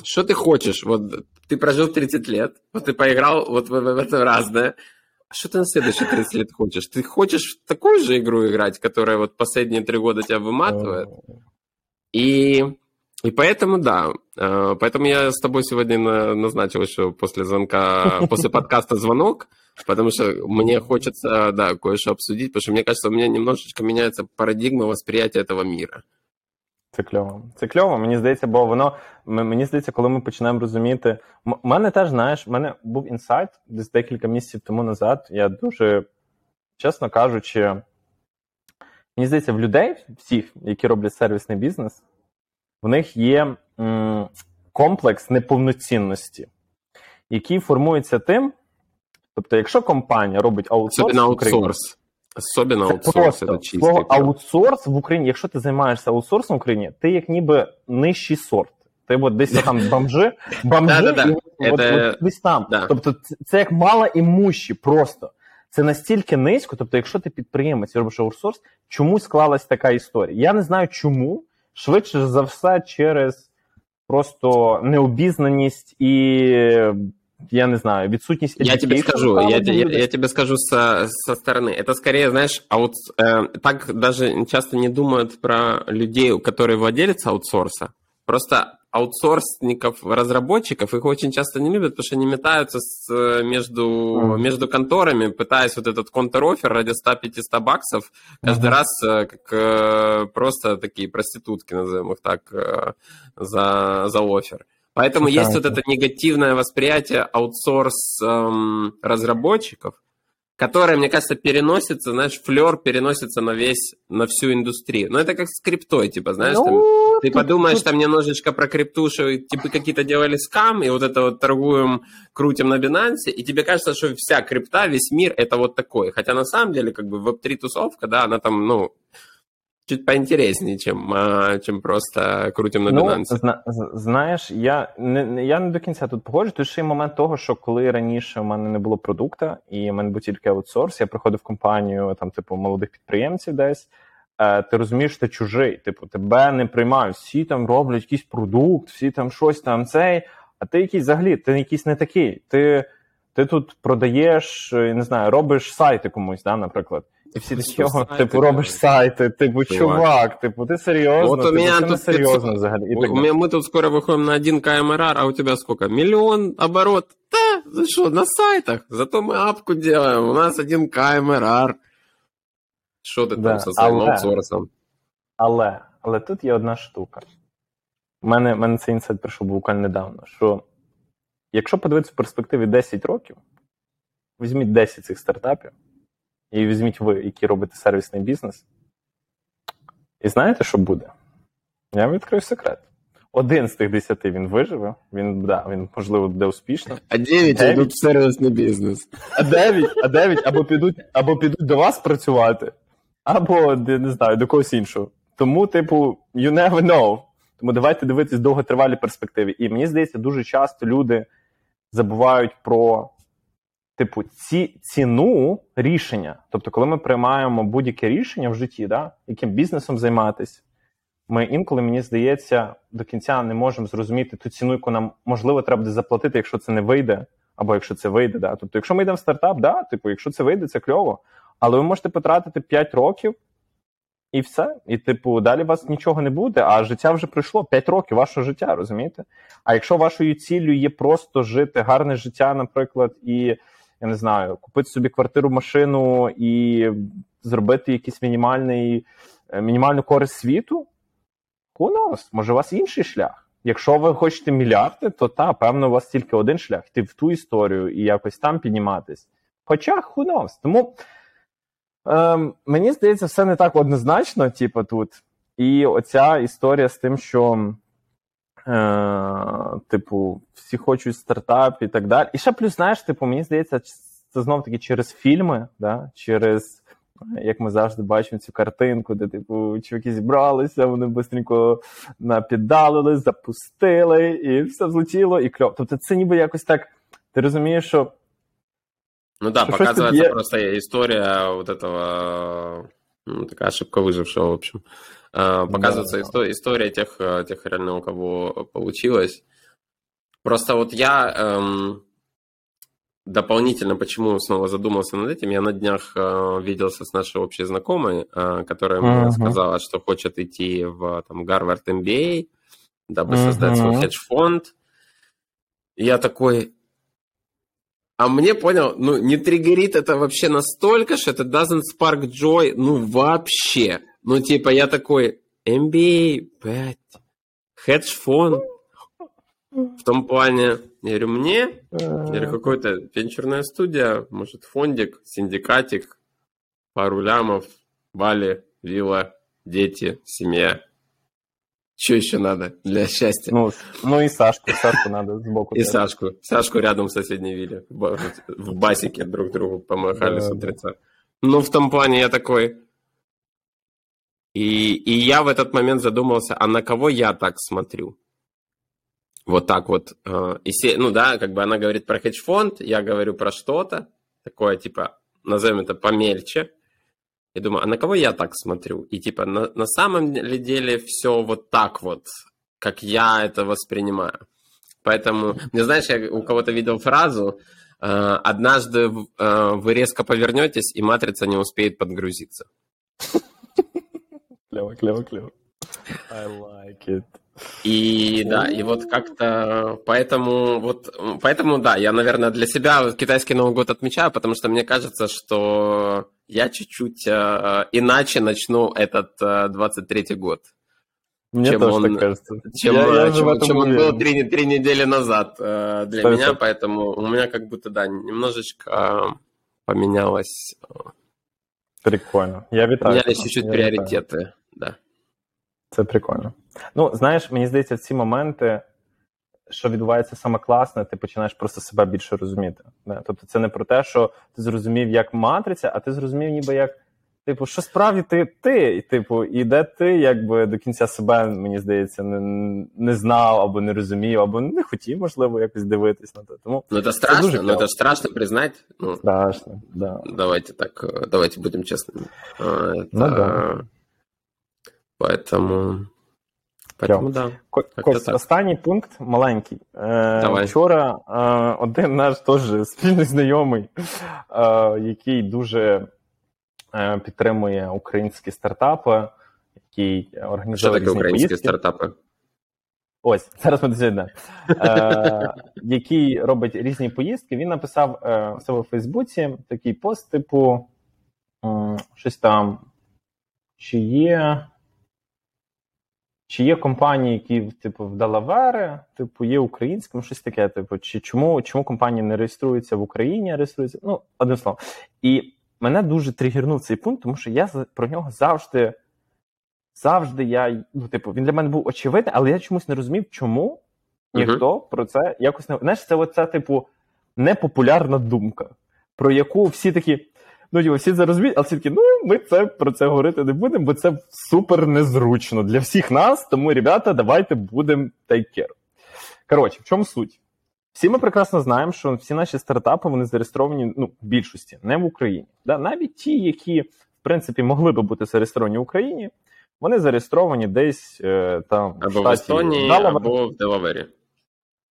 что ты хочешь? Вот ты прожил 30 лет, вот ты поиграл вот в, в это разное, что ты на следующие 30 лет хочешь? Ты хочешь в такую же игру играть, которая вот последние три года тебя выматывает? И, и поэтому, да, э, поэтому я с тобой сегодня на- назначил еще после звонка, после подкаста звонок, потому что мне хочется, да, кое-что обсудить, потому что мне кажется, у меня немножечко меняется парадигма восприятия этого мира. Це кльово. Це кльово, мені здається, бо воно мені здається, коли ми починаємо розуміти. У мене теж, знаєш, в мене був інсайт десь декілька місяців тому назад. Я дуже, чесно кажучи, мені здається, в людей, всіх, які роблять сервісний бізнес, в них є м, комплекс неповноцінності, який формується тим. Тобто, якщо компанія робить аутсорс Особенно Україні, аутсорс. Особенно це аутсорс, просто это чистый. слово аутсорс в Україні. Якщо ти займаєшся аутсорсом в Україні, ти як ніби нижчий сорт. Ти от десь там *laughs* бомжи, бомжи і от, от десь там. Тобто, це, це як мало імущі просто. Це настільки низько. Тобто, якщо ти підприємець і робиш аутсорс, чому склалась така історія? Я не знаю чому. Швидше за все, через просто необізнаність і я не знаю, відсутність Я тебе education скажу, я, насправді я, людей. я тебе скажу со, со стороны. Это скорее, знаешь, аут, э, так даже часто не думают про людей, которые владелец аутсорса. Просто аутсорсников, разработчиков, их очень часто не любят, потому что они метаются с, э, между, Мгм. между конторами, пытаясь вот этот контр-оффер ради 100-500 баксов каждый Мгм. раз э, как э, просто такие проститутки, назовем их так, э, за, за офер. Поэтому Да, есть вот это негативное восприятие аутсорс эм, разработчиков, которое, мне кажется, переносится, знаешь, флер переносится на весь, на всю индустрию. Но это как с криптой, типа, знаешь, там, Ну, ты тут- подумаешь тут- там немножечко про крипту, что типа какие-то делали скам, и вот это вот торгуем, крутим на Binance, и тебе кажется, что вся крипта, весь мир это вот такой. Хотя на самом деле, как бы веб-3 тусовка, да, она там, ну, чуть поинтереснее, чем, чем просто крутим на Ну, Binance. зна, знаєш, я не, не- я не до кінця тут погоджу. Тут ще й момент того, що коли раніше в мене не було продукту, і в мене був тільки аутсорс, я приходив в компанію там, типу, молодих підприємців десь. Е, ти розумієш, ти чужий, типу, тебе не приймають. Всі там роблять якийсь продукт, всі там щось там цей, а ти якийсь взагалі, ти якийсь не такий. Ти, ти тут продаєш, е, не знаю, робиш сайти комусь, да, наприклад. І всі такі, Що «О, сайти, типу, робиш блядь?» сайти, типу, Чувак. чувак, типу, ти серйозно, От у типу, мене це не тут серйозно 500. взагалі. І У- так у далі. меня, мы тут скоро выходим на 1 КМРР, а у тебя сколько? Миллион оборот? Да, за что, на сайтах. Зато мы апку делаем, у нас 1 КМРР. Что ты Да, там со своим але- аутсорсом? Але, але тут є одна штука. У мене, у мене цей інсайт прийшов буквально недавно. Що якщо подивитися в перспективі 10 років, візьміть 10 цих стартапів, і візьміть ви, які робите сервісний бізнес. І знаєте, що буде? Я вам відкрию секрет. Один з тих 10 він виживе, він, да, він можливо буде успішно. А 9 Девять? идут в сервисный бизнес. А 9, а 9 або підуть, або підуть до вас працювати, або не знаю, до когось іншого. Тому, типу, you never know. Тому давайте дивитись довготривалі перспективи. І мені здається, дуже часто люди забувають про типу, ці, ціну рішення. Тобто, коли ми приймаємо будь-яке рішення в житті, да, яким бізнесом займатися, ми інколи, мені здається, до кінця не можемо зрозуміти ту ціну, яку нам можливо треба буде заплатити, якщо це не вийде, або якщо це вийде. Да. Тобто, якщо ми йдемо в стартап, да, типу, якщо це вийде, це кльово. Але ви можете потратити 5 років. І все. І, типу, далі у вас нічого не буде, а життя вже пройшло 5 років вашого життя, розумієте? А якщо вашою ціллю є просто жити гарне життя, наприклад, і я не знаю, купити собі квартиру, машину і зробити якийсь мінімальний, е, мінімальну користь світу, knows? може у вас інший шлях. Якщо ви хочете мільярди, то та, певно, у вас тільки один шлях йти в ту історію і якось там підніматись. Хоча knows? Тому. Ем, мені здається, все не так однозначно, типу, тут. І оця історія з тим, що, е, типу, всі хочуть стартап і так далі. І ще плюс, знаєш, типу, мені здається, це знов таки через фільми, да? через, як ми завжди бачимо цю картинку, де, типу, чуваки зібралися, вони бистренько напіддалили, запустили, і все злетіло, і кльово. Тобто, це ніби якось так. Ти розумієш, що Ну да, ж показывается тебе- просто история вот этого, ну, такая ошибка выжившего, в общем. А, Показывается Да. исто- история тех, э, тех реально, у кого получилось. Просто вот я эм, дополнительно, почему снова задумался над этим, я на днях э, виделся с нашей общей знакомой, э, которая мне Мгм. сказала, что хочет идти в там, Гарвард MBA, дабы создать свой хедж-фонд. Я такой, а мне, понял, ну, не триггерит это вообще настолько, что это doesn't spark joy, ну, вообще. Ну, типа, я такой, MBA, блядь, хедж-фонд. В том плане, я говорю, мне, я говорю, какой-то венчурная студия, может, фондик, синдикатик, пару лямов, Бали, вилла, дети, семья. Что еще надо для счастья? Ну, ну і Сашку, Сашку треба збоку. И. Сашку. Сашку рядом в соседней вилле. В ба- В басике друг другу помахали с утреца. Ну, в том плане я такой... И, и я в этот момент задумался, а на кого я так смотрю? Вот так вот. э, И ну да, как бы она говорит про хедж-фонд, я говорю про что-то, такое типа, назовем это помельче. И думаю, а на кого я так смотрю? И типа, на, на самом деле все вот так вот, как я это воспринимаю? Поэтому, мне знаешь, я у кого-то видел фразу, э, однажды э, вы резко повернетесь, и матрица не успеет подгрузиться. Клево, клево, клево. I like it. И да, и вот как-то поэтому вот поэтому да, я, наверное, для себя китайский Новый год отмечаю, потому что мне кажется, что я чуть-чуть э, иначе начну этот э, 23-й год, Мне Чем тоже он- так кажется. чем, Я- я э, же в чем, этом чем он уверен. был три, три недели назад э, для Сто меня, процентов. поэтому у меня как будто да немножечко э, поменялось, Прикольно. Я вітаю. поменялись тебе. чуть-чуть Я вітаю. приоритеты, да. Це прикольно. Ну, знаєш, мені здається, в ці моменти, що відбувається саме класне, ти починаєш просто себе більше розуміти. Да? Тобто, це не про те, що ти зрозумів як матриця, а ти зрозумів, ніби як. Типу, що справді ти ти, і, типу, і де ти якби до кінця себе, мені здається, не, не знав або не розумів, або не хотів, можливо, якось дивитись на те. Тому Ну это страшно, дуже но клево. это ж страшно признать. Ну, страшно, да. Давайте так, э, давайте будем честными. А, Это... Ну да. Поэтому... Поэтому да. Кость, так. останній пункт маленький. Е, Давай. Вчора е, один наш теж спільний знайомий, е, який дуже підтримує українські стартапи, який Что організовує такое різні украинские поїздки. стартапы? Ось зараз ми до. Е, *laughs* який робить різні поїздки. Він написав е, у себе в Фейсбуці такий пост, типу, щось там. Чи є. Чи є компанії, які типу в Делавере, типу, є українським, щось таке, типу, чи чому, чому компанії не реєструються в Україні, а реєструються? Ну, одним словом. І мене дуже тригернув цей пункт, тому що я про нього завжди завжди я. Ну, типу, він для мене був очевидний, але я чомусь не розумів, чому ніхто про це якось не. Знаєш, це оця, типу, непопулярна думка, про яку всі такі. Ну, типу, всі це розуміють, але всі такі, ну, ми це про це говорити не будемо, бо це супер незручно для всіх нас. Тому, ребята, давайте будемо take care. Коротше, в чому суть? всі ми прекрасно знаємо, що всі наші стартапи вони зареєстровані ну, в більшості, не в Україні. Да? Навіть ті, які в принципі могли би бути зареєстровані в Україні, вони зареєстровані десь е, там Або в штаті Естонії, Делавер. або в Делавері.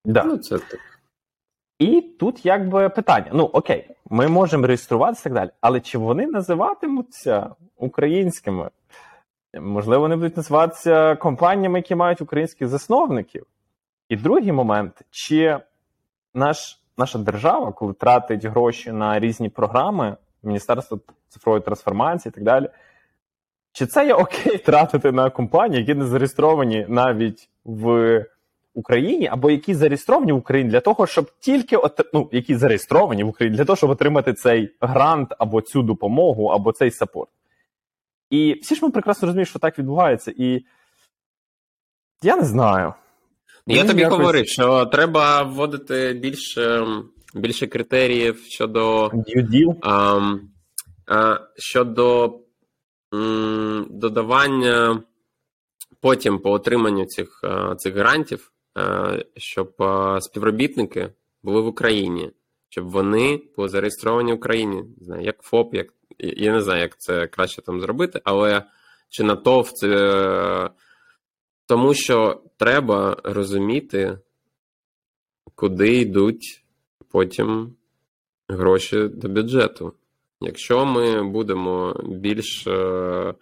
Да. Ну, це так. І тут якби питання: ну окей, ми можемо реєструватися так далі, але чи вони називатимуться українськими? Можливо, вони будуть називатися компаніями, які мають українських засновників. І другий момент: чи наш, наша держава, коли тратить гроші на різні програми, Міністерство цифрової трансформації і так далі, чи це є окей *laughs* тратити на компанії, які не зареєстровані навіть в Україні, або які зареєстровані в Україні для того, щоб тільки от, ну, які зареєстровані в Україні для того, щоб отримати цей грант або цю допомогу, або цей сапорт. І всі ж ми прекрасно розуміємо, що так відбувається. І я не знаю. Я Мені тобі якось- говорив, що треба вводити більше, більше критеріїв щодо а, а, щодо м, додавання потім по отриманню цих, цих грантів, щоб співробітники були в Україні, щоб вони були зареєстровані в Україні. Не знаю, як ФОП, як я не знаю, як це краще там зробити, але чи на ТОВ це. Тому що треба розуміти, куди йдуть потім гроші до бюджету. Якщо ми будемо більш е,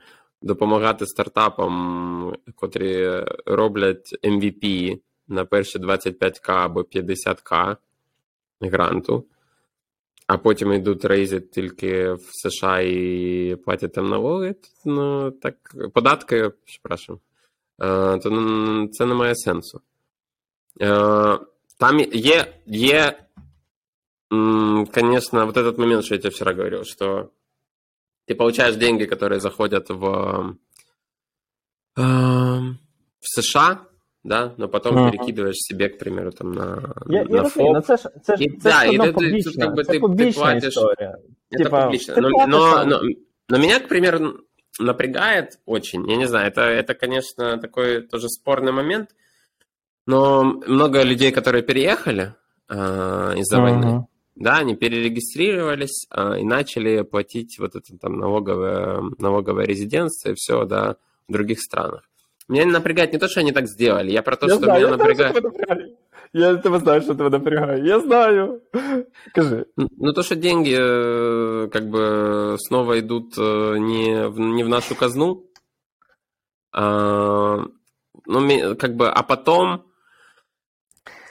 допомагати стартапам, котрі роблять MVP на перші 25к або 50к гранту, а потім йдуть рейзити тільки в США і платять там налоги, то, ну, так, податки, прошу, е, то м, це не має сенсу. Е, Там є, є М, Конечно, вот этот момент, что я тебе вчера говорил, что ты получаешь деньги, которые заходят в, эм, в США, да, но потом Мгм. перекидываешь себе, к примеру, там на, Я, на я розумію, ну ФОП. це ж це ж І- це да, ж і одно ти- ти- тут публічна, как бы це ти- ти публічна платиш- історія. Это Типа, публично. ты Но, платишь но, там- но, но меня, к примеру, напрягает очень. Я не знаю, это, это, конечно, такой тоже спорный момент. Но много людей, которые переехали а, из-за войны, Мгм. да, они перерегистрировались а, и начали платить вот это там налоговое, налоговое резидентство и все, да, в других странах. Меня напрягает не то, что они так сделали, я про то, Я что знаю, меня я напрягает... Я тебе знаю, що тебе напрягає. Я знаю. Кажи. Ну, то, что деньги э, как бы снова идут э, не в, не в нашу казну, а, ну, как бы, а потом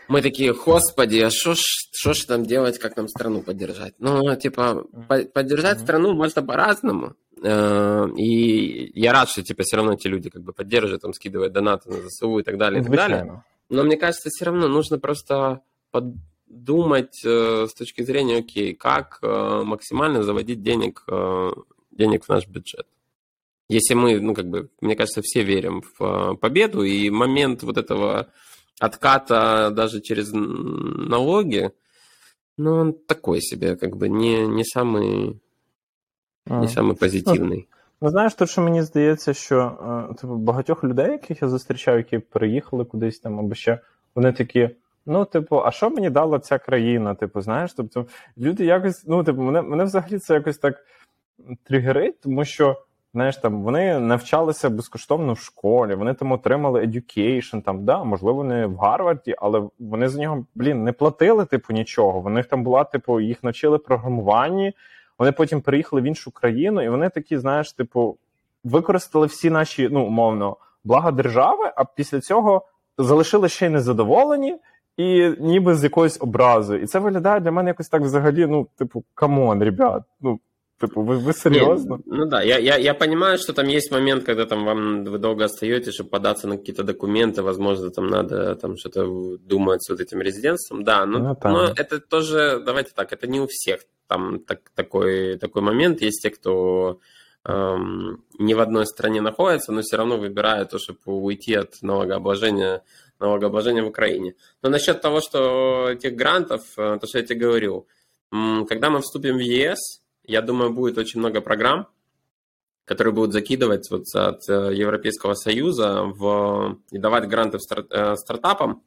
мы такие, господи, а что ж, шо ж там делать, как нам страну поддержать? Ну, типа, по- поддержать страну можно по-разному. Э, И я рад, что, типа, все равно эти люди как бы поддерживают, там, скидывают донаты на ЗСУ и так далее, и так далее. Но мне кажется, все равно нужно просто подумать э, с точки зрения, окей, как э, максимально заводить денег, денег в наш бюджет. Если мы, ну, как бы, мне кажется, все верим в победу, и момент вот этого отката даже через налоги, ну, он такой себе, как бы, не, не самый, не Мгм. самый позитивный. Ну, знаєш, тут що мені здається, що е, типу, багатьох людей, яких я зустрічав, які переїхали кудись там, або ще вони такі. Ну, типу, а що мені дала ця країна? Типу, знаєш, тобто люди якось, ну, типу, мене, мене взагалі це якось так тригерить, тому що, знаєш, там вони навчалися безкоштовно в школі, вони там отримали education, там, да, можливо, не в Гарварді, але вони за нього, блін, не платили, типу, нічого. В них там була, типу, їх навчили програмуванні, вони потім приїхали в іншу країну, і вони такі, знаєш, типу, використали всі наші, ну, умовно, блага держави, а після цього залишили ще й незадоволені. І ніби з якоюсь образою. І це виглядає для мене якось так взагалі, ну, типу, come on, ребят. Ну, типу, ви, ви серйозно? Не, ну да, я, я, я понимаю, что там есть момент, когда там вам вы долго остаетесь, чтобы податься на какие-то документы, возможно, там надо там что-то думать с вот этим резидентством, да, но, Ну, там. но это тоже, давайте так, это не у всех там так, такой, такой момент, есть те, кто эм, не в одной стране находится, но все равно выбирают то, чтобы уйти от налогообложения, налогообложения в Украине. Но насчет того, что этих грантов, э, то, что я тебе говорил, когда мы вступим в ЕС, я думаю, будет очень много программ, которые будут закидывать вот от э, Европейского Союза в, и давать гранты в стар- э, стартапам.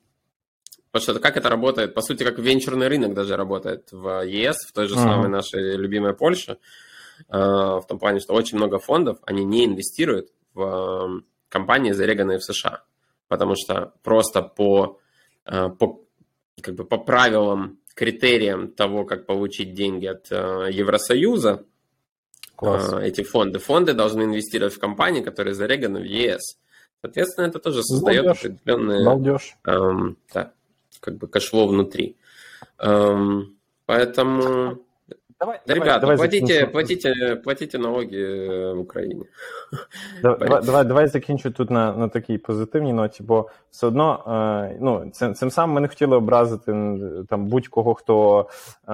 Потому что как это работает, по сути, как венчурный рынок даже работает в ЕС, в той же uh-huh. самой нашей любимой Польше, в том плане, что очень много фондов, они не инвестируют в компании, зареганные в США, потому что просто по, по, как бы по правилам, критериям того, как получить деньги от Евросоюза, Класс. эти фонды, фонды должны инвестировать в компании, которые зареганы в ЕС. Соответственно, это тоже создает Балдеж. определенные... Балдеж. Эм, да, как бы cash flow внутри. Эм, поэтому Давай, Ребята, давай, платите, платите, платите налоги э, в Україні. *laughs* Давай, давай, давай закінчу тут на на такій позитивній ноті, бо все одно е, ну, цим цим самим ми не хотіли образити там будь-кого, хто е,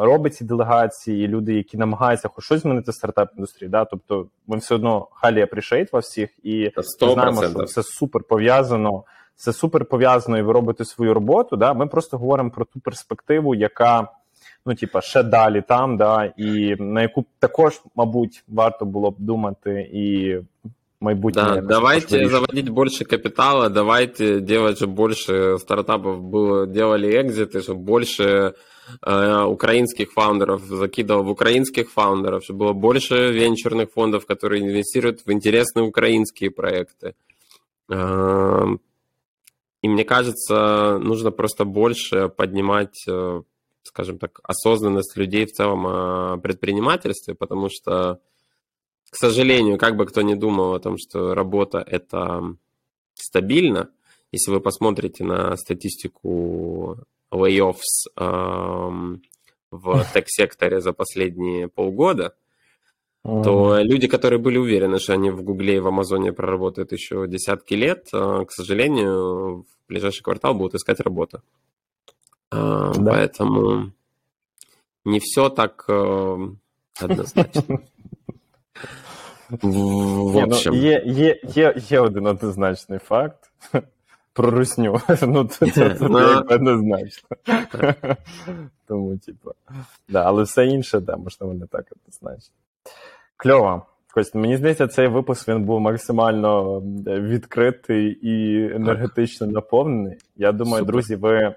робить ці делегації, люди, які намагаються хоч щось змінити стартап-індустрії. Да? Тобто ми все одно highly appreciate вас всіх, і ми знаємо, що все супер пов'язано. Це супер пов'язано, і ви робите свою роботу. Да? Ми просто говоримо про ту перспективу, яка ну, типа, ще далі там, да, і на яку також, мабуть, варто було б думати і майбутнее. Да, давайте заводить больше капитала, давайте делать, чтобы больше стартапов было, делали экзиты, чтобы больше э, украинских фаундеров закидывал в украинских фаундеров, чтобы было больше венчурных фондов, которые инвестируют в интересные украинские проекты. Э, и мне кажется, нужно просто больше поднимать э, скажем так, осознанность людей в целом о предпринимательстве, потому что, к сожалению, как бы кто ни думал о том, что работа – это стабильно, если вы посмотрите на статистику layoffs эм, в тег-секторе за последние полгода, то люди, которые были уверены, что они в Гугле и в Амазоне проработают еще десятки лет, э, к сожалению, в ближайший квартал будут искать работу. А, да. Поэтому не все так э, однозначно. *laughs* В ну, общем. Є є, є, є один однозначний факт *laughs* про русню. *laughs* Ну, це ну, однозначно. Тому, типу, да, але все інше, да, можливо, не так однозначно. Кльово. Кость, мені здається, цей випуск він був максимально відкритий і енергетично наповнений. Я думаю, Супер. друзі, ви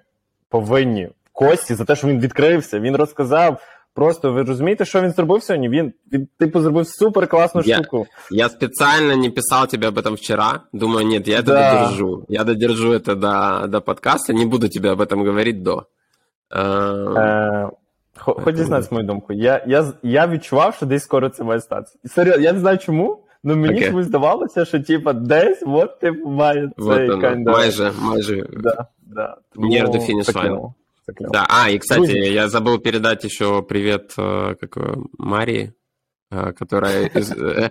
повинні Кості за те, що він відкрився, він розказав. Просто ви розумієте, що він зробив сьогодні? Він, він типу, зробив супер класну я, штуку. Я специально не писал тебе об этом вчера. Думаю, нет, я это да. додержу. Я додержу это до, до подкаста, не буду тебе об этом говорить до. Е, Хоч дізнатися мою думку. Я я, я відчував, що десь скоро це має статися. Серйозно, я не знаю чому, але мені okay. чомусь здавалося, що типа десь от типу має цей вот kind of... Майже, майже. Да, да. Near the finish line. Да, а, и, кстати, Друзья. я забыл передать еще привет э, как, Марии, э, которая э,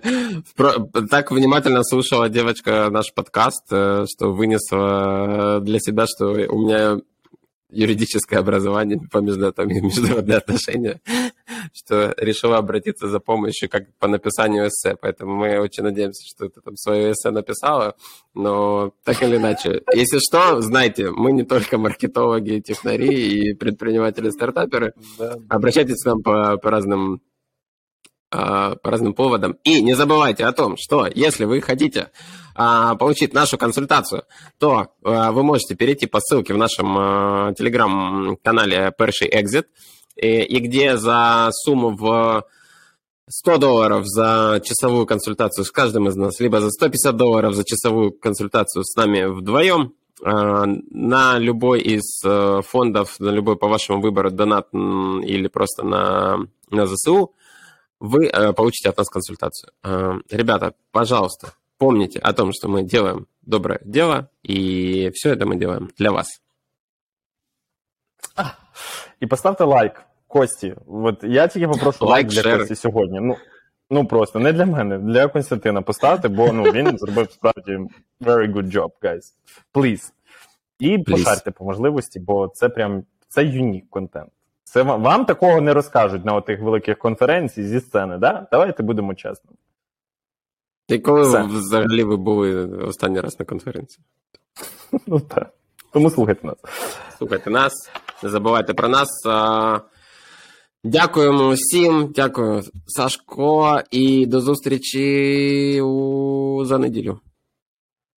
так внимательно слушала девочка наш подкаст, что вынесла для себя, что у меня юридическое образование по *laughs* международные отношения, что решила обратиться за помощью как по написанию эссе. Поэтому мы очень надеемся, что ты там свое эссе написала. Но так или иначе, *laughs* если что, знайте, мы не только маркетологи, технари и предприниматели-стартаперы. Обращайтесь к нам по, по разным а, по разным поводам. И не забывайте о том, что если вы хотите а, получить нашу консультацию, то а, вы можете перейти по ссылке в нашем телеграм-канале Pershey Exit, и, и где за сумму в 100 долларов за часовую консультацию с каждым из нас, либо за 150 долларов за часовую консультацию с нами вдвоем, на любой из э, фондов, на любой по вашему выбору донат или просто на, на ЗСУ, вы э, получите от нас консультацию. Э, ребята, пожалуйста, помните о том, что мы делаем доброе дело, и все это мы делаем для вас. І поставте лайк Кості. От я тільки попрошу лайк, лайк для Кості сьогодні. Ну, ну просто не для мене, для Константина поставте, бо ну, він *laughs* зробив справді very good job, guys. Please. І Please. пошарте по можливості, бо це прям це юнік контент. Це вам, вам такого не розкажуть на тих великих конференціях зі сцени, да? Давайте будемо чесними. І коли Все. взагалі ви були останній раз на конференції? *laughs* Ну так. Тому слухайте нас. Слухайте нас, не забувайте про нас. Дякуємо всім, дякую, Сашко, і до зустрічі у... за неділю.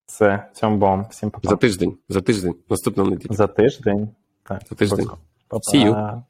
Все, цьому бом. Всім па За тиждень, за тиждень, наступного неділю. За тиждень. Так, За тиждень. Па-па. See you.